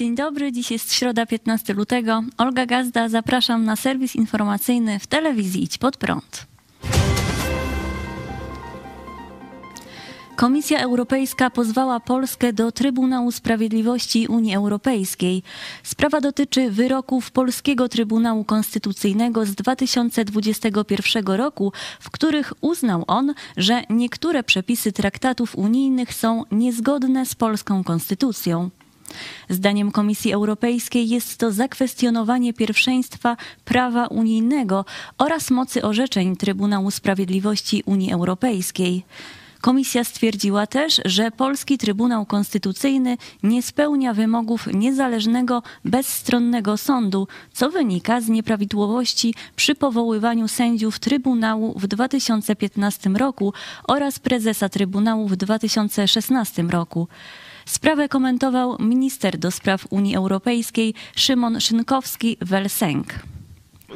Dzień dobry, dziś jest środa 15 lutego. Olga Gazda, zapraszam na serwis informacyjny w telewizji Idź Pod Prąd. Komisja Europejska pozwała Polskę do Trybunału Sprawiedliwości Unii Europejskiej. Sprawa dotyczy wyroków Polskiego Trybunału Konstytucyjnego z 2021 roku, w których uznał on, że niektóre przepisy traktatów unijnych są niezgodne z polską konstytucją. Zdaniem Komisji Europejskiej jest to zakwestionowanie pierwszeństwa prawa unijnego oraz mocy orzeczeń Trybunału Sprawiedliwości Unii Europejskiej. Komisja stwierdziła też, że polski Trybunał Konstytucyjny nie spełnia wymogów niezależnego, bezstronnego sądu, co wynika z nieprawidłowości przy powoływaniu sędziów Trybunału w 2015 roku oraz prezesa Trybunału w 2016 roku. Sprawę komentował minister do spraw Unii Europejskiej Szymon Szynkowski-Welsenk.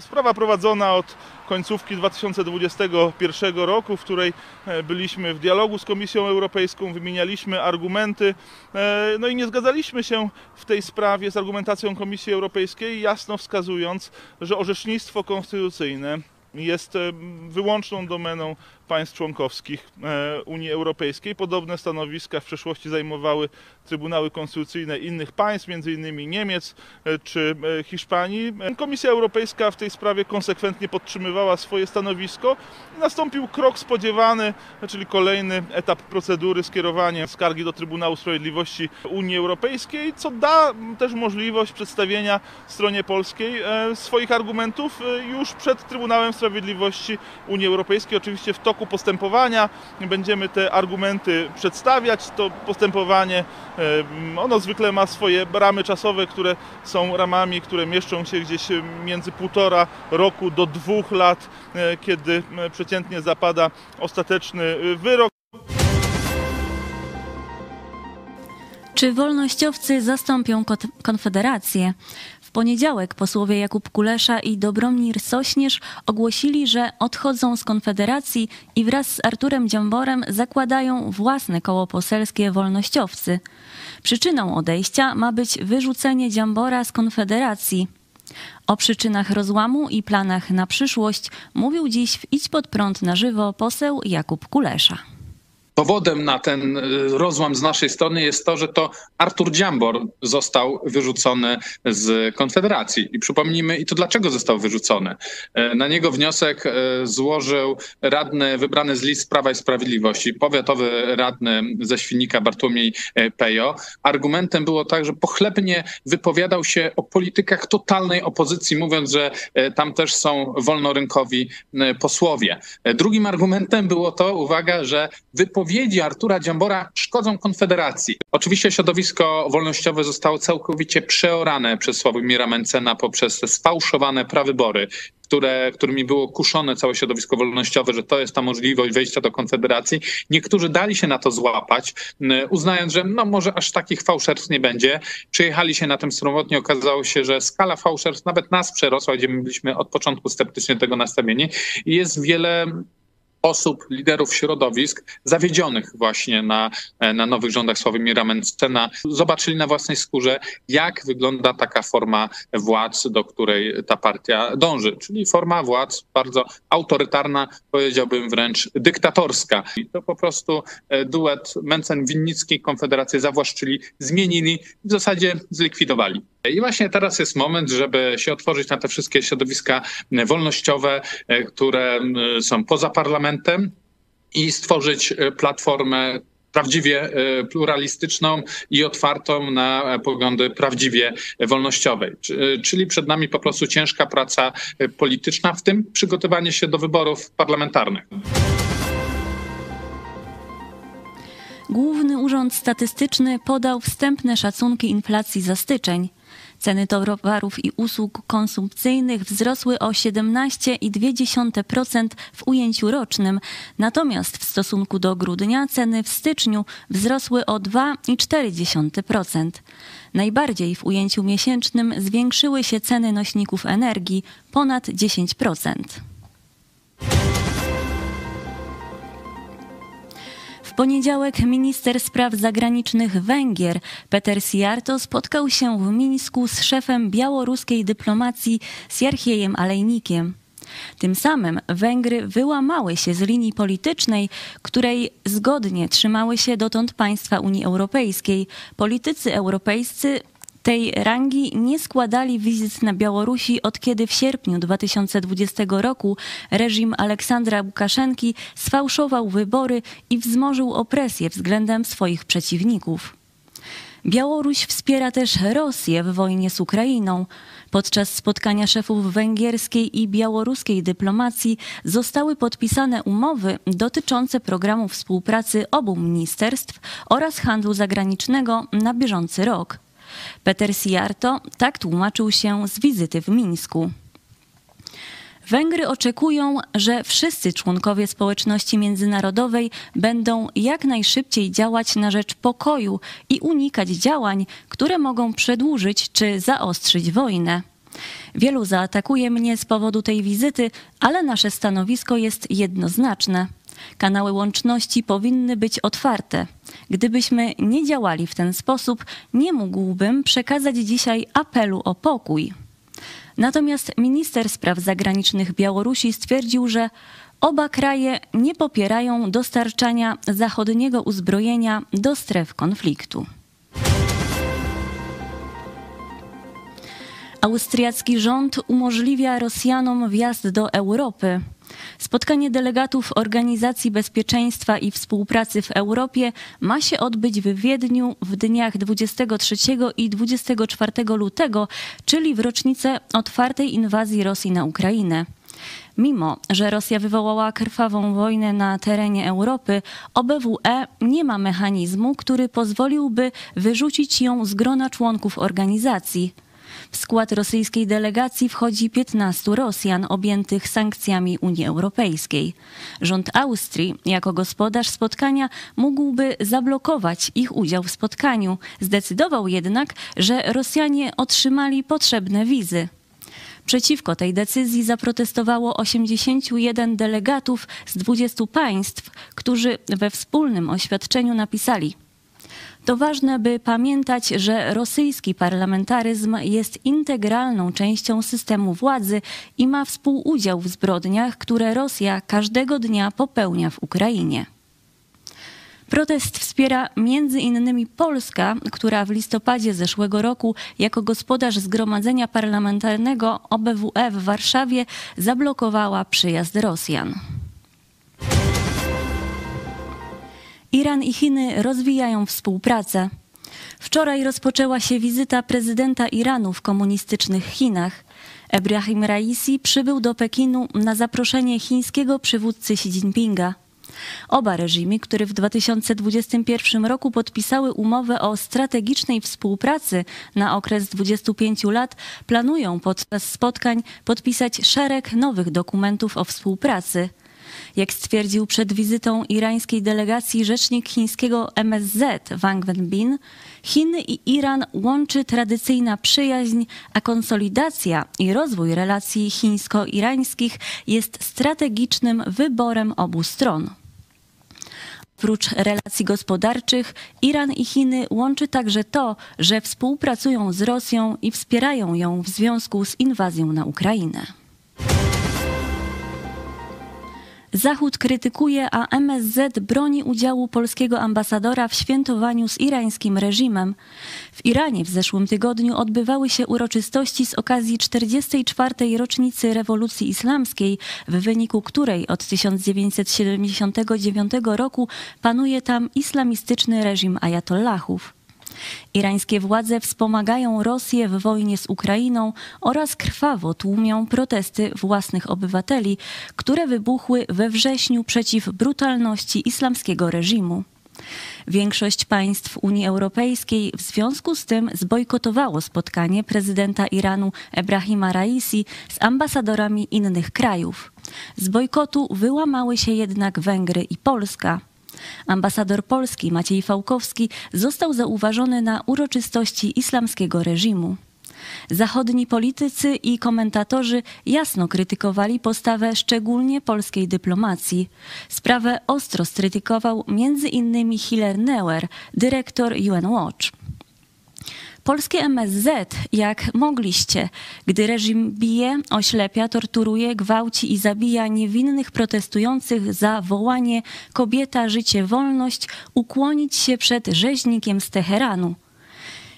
Sprawa prowadzona od końcówki 2021 roku, w której e, byliśmy w dialogu z Komisją Europejską, wymienialiśmy argumenty, e, no i nie zgadzaliśmy się w tej sprawie z argumentacją Komisji Europejskiej, jasno wskazując, że orzecznictwo konstytucyjne jest e, wyłączną domeną państw członkowskich e, Unii Europejskiej. Podobne stanowiska w przeszłości zajmowały Trybunały Konstytucyjne innych państw, m.in. Niemiec e, czy Hiszpanii. Komisja Europejska w tej sprawie konsekwentnie podtrzymywała swoje stanowisko. Nastąpił krok spodziewany, czyli kolejny etap procedury skierowania skargi do Trybunału Sprawiedliwości Unii Europejskiej, co da też możliwość przedstawienia stronie polskiej swoich argumentów już przed Trybunałem Sprawiedliwości Unii Europejskiej, oczywiście w toku postępowania. Będziemy te argumenty przedstawiać. To postępowanie, ono zwykle ma swoje ramy czasowe, które są ramami, które mieszczą się gdzieś między półtora roku do dwóch lat, e, kiedy przeciętnie zapada ostateczny wyrok. Czy wolnościowcy zastąpią Konfederację? Poniedziałek posłowie Jakub Kulesza i Dobromir Sośnierz ogłosili, że odchodzą z Konfederacji i wraz z Arturem Dziamborem zakładają własne koło poselskie Wolnościowcy. Przyczyną odejścia ma być wyrzucenie Dziambora z Konfederacji. O przyczynach rozłamu i planach na przyszłość mówił dziś w Idź pod prąd na żywo poseł Jakub Kulesza. Powodem na ten y, rozłam z naszej strony jest to, że to Artur Dziambor został wyrzucony z Konfederacji. I przypomnijmy, i to dlaczego został wyrzucony. E, na niego wniosek e, złożył radny wybrany z list Prawa i Sprawiedliwości, powiatowy radny ze Świnika Bartłomiej e, Pejo. Argumentem było tak, że pochlebnie wypowiadał się o politykach totalnej opozycji, mówiąc, że tam też są wolnorynkowi posłowie. Drugim argumentem było to, uwaga, że wypowiedział wypowiedzi Artura Dziambora szkodzą Konfederacji. Oczywiście środowisko wolnościowe zostało całkowicie przeorane przez Sławomira Mencena poprzez sfałszowane prawybory, które, którymi było kuszone całe środowisko wolnościowe, że to jest ta możliwość wejścia do Konfederacji. Niektórzy dali się na to złapać, uznając, że no może aż takich fałszerstw nie będzie. Przyjechali się na tym sromotnie, okazało się, że skala fałszerstw nawet nas przerosła, gdzie my byliśmy od początku sceptycznie tego nastawieni jest wiele osób, liderów środowisk zawiedzionych właśnie na, na nowych rządach Sławomira Mencena zobaczyli na własnej skórze, jak wygląda taka forma władz, do której ta partia dąży, czyli forma władz bardzo autorytarna, powiedziałbym wręcz dyktatorska. I to po prostu e, duet Mencen-Winnicki Konfederację zawłaszczyli, zmienili, w zasadzie zlikwidowali. I właśnie teraz jest moment, żeby się otworzyć na te wszystkie środowiska wolnościowe, e, które są poza parlamentem i stworzyć e, platformę prawdziwie e, pluralistyczną i otwartą na poglądy prawdziwie wolnościowej. Czyli przed nami po prostu ciężka praca polityczna, w tym przygotowanie się do wyborów parlamentarnych. Główny Urząd Statystyczny podał wstępne szacunki inflacji za styczeń. Ceny towarów i usług konsumpcyjnych wzrosły o 17,2% w ujęciu rocznym, natomiast w stosunku do grudnia ceny w styczniu wzrosły o 2,4%. Najbardziej w ujęciu miesięcznym zwiększyły się ceny nośników energii ponad 10%. Poniedziałek minister spraw zagranicznych Węgier Peter Siarto spotkał się w Mińsku z szefem białoruskiej dyplomacji Sierhiejem Alejnikiem. Tym samym Węgry wyłamały się z linii politycznej, której zgodnie trzymały się dotąd państwa Unii Europejskiej. Politycy europejscy tej rangi nie składali wizyt na Białorusi od kiedy w sierpniu 2020 roku reżim Aleksandra Łukaszenki sfałszował wybory i wzmożył opresję względem swoich przeciwników. Białoruś wspiera też Rosję w wojnie z Ukrainą. Podczas spotkania szefów węgierskiej i białoruskiej dyplomacji zostały podpisane umowy dotyczące programu współpracy obu ministerstw oraz handlu zagranicznego na bieżący rok. Peter Siarto tak tłumaczył się z wizyty w Mińsku. Węgry oczekują, że wszyscy członkowie społeczności międzynarodowej będą jak najszybciej działać na rzecz pokoju i unikać działań, które mogą przedłużyć czy zaostrzyć wojnę. Wielu zaatakuje mnie z powodu tej wizyty, ale nasze stanowisko jest jednoznaczne. Kanały łączności powinny być otwarte. Gdybyśmy nie działali w ten sposób, nie mógłbym przekazać dzisiaj apelu o pokój. Natomiast minister spraw zagranicznych Białorusi stwierdził, że oba kraje nie popierają dostarczania zachodniego uzbrojenia do stref konfliktu. Austriacki rząd umożliwia Rosjanom wjazd do Europy. Spotkanie delegatów Organizacji Bezpieczeństwa i Współpracy w Europie ma się odbyć w Wiedniu w dniach 23 i 24 lutego, czyli w rocznicę otwartej inwazji Rosji na Ukrainę. Mimo, że Rosja wywołała krwawą wojnę na terenie Europy, OBWE nie ma mechanizmu, który pozwoliłby wyrzucić ją z grona członków organizacji. W skład rosyjskiej delegacji wchodzi 15 Rosjan objętych sankcjami Unii Europejskiej. Rząd Austrii, jako gospodarz spotkania, mógłby zablokować ich udział w spotkaniu. Zdecydował jednak, że Rosjanie otrzymali potrzebne wizy. Przeciwko tej decyzji zaprotestowało 81 delegatów z 20 państw, którzy we wspólnym oświadczeniu napisali: to ważne, by pamiętać, że rosyjski parlamentaryzm jest integralną częścią systemu władzy i ma współudział w zbrodniach, które Rosja każdego dnia popełnia w Ukrainie. Protest wspiera między innymi Polska, która w listopadzie zeszłego roku jako gospodarz Zgromadzenia Parlamentarnego OBWE w Warszawie zablokowała przyjazd Rosjan. Iran i Chiny rozwijają współpracę. Wczoraj rozpoczęła się wizyta prezydenta Iranu w komunistycznych Chinach. Ebrahim Raisi przybył do Pekinu na zaproszenie chińskiego przywódcy Xi Jinpinga. Oba reżimy, które w 2021 roku podpisały umowę o strategicznej współpracy na okres 25 lat, planują podczas spotkań podpisać szereg nowych dokumentów o współpracy. Jak stwierdził przed wizytą irańskiej delegacji rzecznik chińskiego MSZ Wang Wenbin, Chiny i Iran łączy tradycyjna przyjaźń, a konsolidacja i rozwój relacji chińsko-irańskich jest strategicznym wyborem obu stron. Oprócz relacji gospodarczych, Iran i Chiny łączy także to, że współpracują z Rosją i wspierają ją w związku z inwazją na Ukrainę. Zachód krytykuje, a MSZ broni udziału polskiego ambasadora w świętowaniu z irańskim reżimem. W Iranie w zeszłym tygodniu odbywały się uroczystości z okazji 44. rocznicy rewolucji islamskiej, w wyniku której od 1979 roku panuje tam islamistyczny reżim ajatollahów. Irańskie władze wspomagają Rosję w wojnie z Ukrainą oraz krwawo tłumią protesty własnych obywateli, które wybuchły we wrześniu przeciw brutalności islamskiego reżimu. Większość państw Unii Europejskiej w związku z tym zbojkotowało spotkanie prezydenta Iranu Ebrahima Raisi z ambasadorami innych krajów. Z bojkotu wyłamały się jednak Węgry i Polska. Ambasador Polski Maciej Fałkowski został zauważony na uroczystości islamskiego reżimu. Zachodni politycy i komentatorzy jasno krytykowali postawę szczególnie polskiej dyplomacji. Sprawę ostro skrytykował m.in. Hiller Neuer, dyrektor UN Watch. Polskie MSZ, jak mogliście, gdy reżim bije, oślepia, torturuje, gwałci i zabija niewinnych protestujących za wołanie kobieta, życie, wolność, ukłonić się przed rzeźnikiem z Teheranu.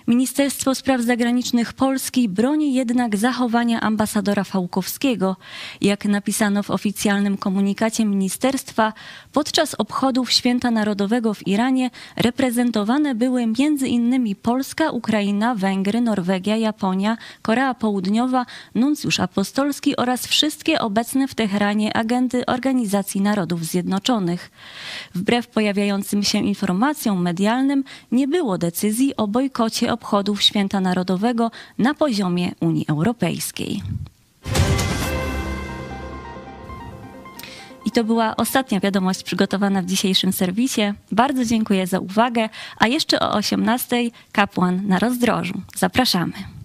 Ministerstwo Spraw Zagranicznych Polski broni jednak zachowania ambasadora Fałkowskiego. Jak napisano w oficjalnym komunikacie ministerstwa, podczas obchodów Święta Narodowego w Iranie reprezentowane były m.in. Polska, Ukraina, Węgry, Norwegia, Japonia, Korea Południowa, nuncjusz apostolski oraz wszystkie obecne w Teheranie agendy Organizacji Narodów Zjednoczonych. Wbrew pojawiającym się informacjom medialnym nie było decyzji o bojkocie obchodów Święta Narodowego na poziomie Unii Europejskiej. I to była ostatnia wiadomość przygotowana w dzisiejszym serwisie. Bardzo dziękuję za uwagę, a jeszcze o 18:00 kapłan na rozdrożu. Zapraszamy.